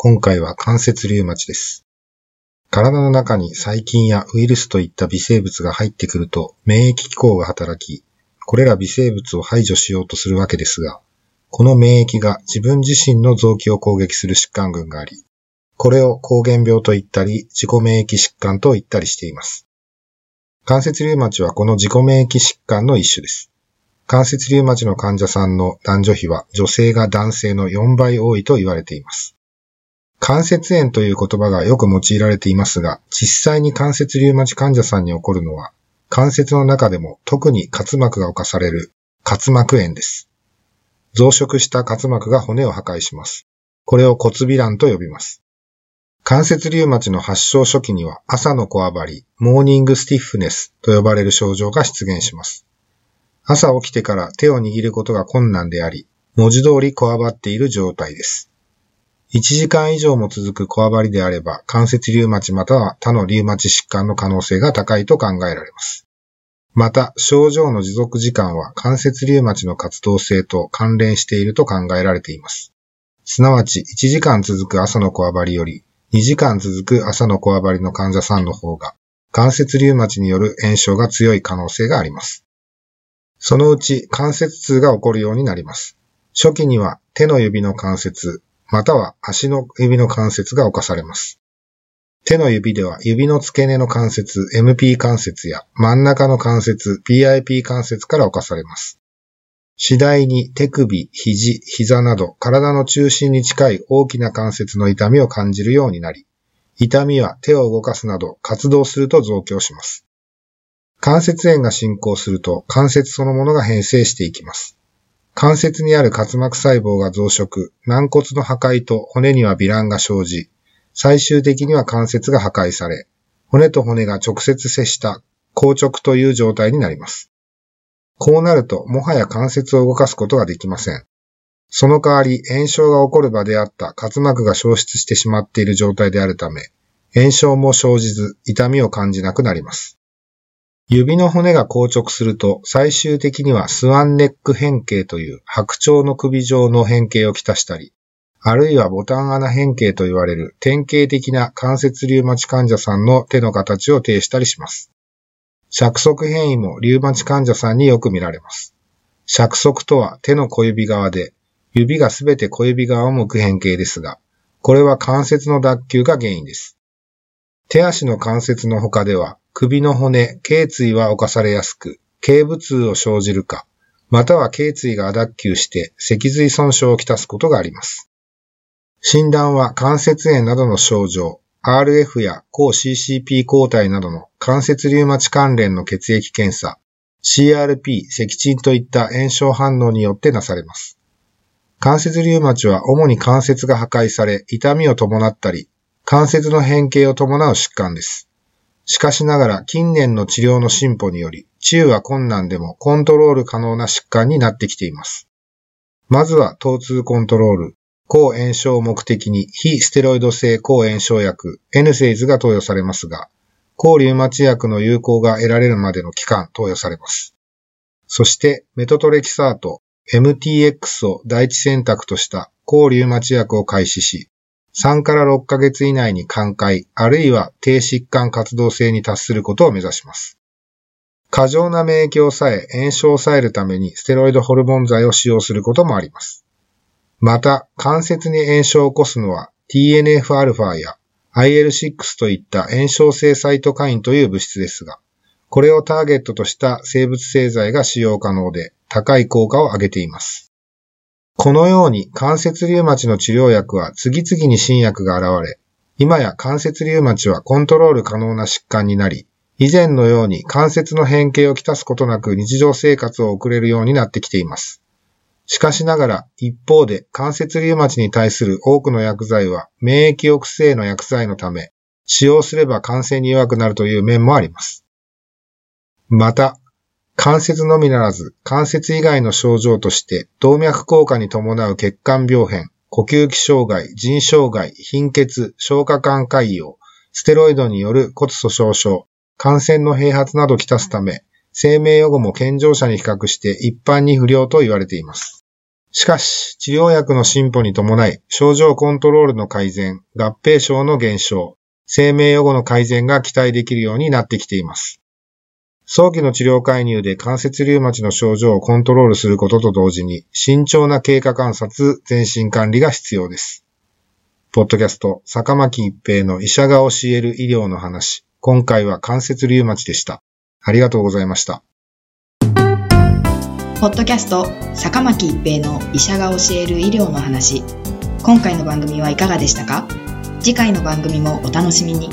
今回は関節リウマチです。体の中に細菌やウイルスといった微生物が入ってくると免疫機構が働き、これら微生物を排除しようとするわけですが、この免疫が自分自身の臓器を攻撃する疾患群があり、これを膠原病と言ったり、自己免疫疾患と言ったりしています。関節リウマチはこの自己免疫疾患の一種です。関節リウマチの患者さんの男女比は女性が男性の4倍多いと言われています。関節炎という言葉がよく用いられていますが、実際に関節リウマチ患者さんに起こるのは、関節の中でも特に滑膜が侵される滑膜炎です。増殖した滑膜が骨を破壊します。これを骨微乱と呼びます。関節リウマチの発症初期には朝のこわばり、モーニングスティッフネスと呼ばれる症状が出現します。朝起きてから手を握ることが困難であり、文字通りこわばっている状態です。1時間以上も続くこわばりであれば、関節リウマチまたは他のリウマチ疾患の可能性が高いと考えられます。また、症状の持続時間は関節リウマチの活動性と関連していると考えられています。すなわち、1時間続く朝のこわばりより、2時間続く朝のこわばりの患者さんの方が、関節リウマチによる炎症が強い可能性があります。そのうち関節痛が起こるようになります。初期には手の指の関節、または足の指の関節が侵されます。手の指では指の付け根の関節、MP 関節や真ん中の関節、PIP 関節から侵されます。次第に手首、肘、膝など体の中心に近い大きな関節の痛みを感じるようになり、痛みは手を動かすなど活動すると増強します。関節炎が進行すると関節そのものが変性していきます。関節にある滑膜細胞が増殖、軟骨の破壊と骨には微乱が生じ、最終的には関節が破壊され、骨と骨が直接接した硬直という状態になります。こうなると、もはや関節を動かすことができません。その代わり、炎症が起こる場であった滑膜が消失してしまっている状態であるため、炎症も生じず、痛みを感じなくなります。指の骨が硬直すると、最終的にはスワンネック変形という白鳥の首状の変形をきたしたり、あるいはボタン穴変形と言われる典型的な関節リウマチ患者さんの手の形を呈したりします。尺足変異もリウマチ患者さんによく見られます。尺足とは手の小指側で、指がすべて小指側を向く変形ですが、これは関節の脱臼が原因です。手足の関節の他では、首の骨、頸椎は侵されやすく、頸部痛を生じるか、または頸椎が脱臼して脊髄損傷をきたすことがあります。診断は関節炎などの症状、RF や抗 CCP 抗体などの関節リウマチ関連の血液検査、CRP、赤鎮といった炎症反応によってなされます。関節リウマチは主に関節が破壊され、痛みを伴ったり、関節の変形を伴う疾患です。しかしながら近年の治療の進歩により、治癒は困難でもコントロール可能な疾患になってきています。まずは疼痛コントロール、抗炎症を目的に非ステロイド性抗炎症薬、エヌセイズが投与されますが、抗リウマチ薬の有効が得られるまでの期間投与されます。そして、メトトレキサート、MTX を第一選択とした抗リウマチ薬を開始し、3から6ヶ月以内に寛解、あるいは低疾患活動性に達することを目指します。過剰な免疫を抑え、炎症を抑えるためにステロイドホルモン剤を使用することもあります。また、関節に炎症を起こすのは TNF-α や IL6 といった炎症性サイトカインという物質ですが、これをターゲットとした生物製剤が使用可能で高い効果を上げています。このように関節リウマチの治療薬は次々に新薬が現れ、今や関節リウマチはコントロール可能な疾患になり、以前のように関節の変形をきたすことなく日常生活を送れるようになってきています。しかしながら、一方で関節リウマチに対する多くの薬剤は免疫抑制の薬剤のため、使用すれば感染に弱くなるという面もあります。また、関節のみならず、関節以外の症状として、動脈硬化に伴う血管病変、呼吸器障害、腎障害、貧血、消化管潰瘍、ステロイドによる骨粗鬆症、感染の併発などきたすため、生命予後も健常者に比較して一般に不良と言われています。しかし、治療薬の進歩に伴い、症状コントロールの改善、合併症の減少、生命予後の改善が期待できるようになってきています。早期の治療介入で関節リウマチの症状をコントロールすることと同時に、慎重な経過観察、全身管理が必要です。ポッドキャスト、坂巻一平の医者が教える医療の話。今回は関節リウマチでした。ありがとうございました。ポッドキャスト、坂巻一平の医者が教える医療の話。今回の番組はいかがでしたか？次回の番組もお楽しみに。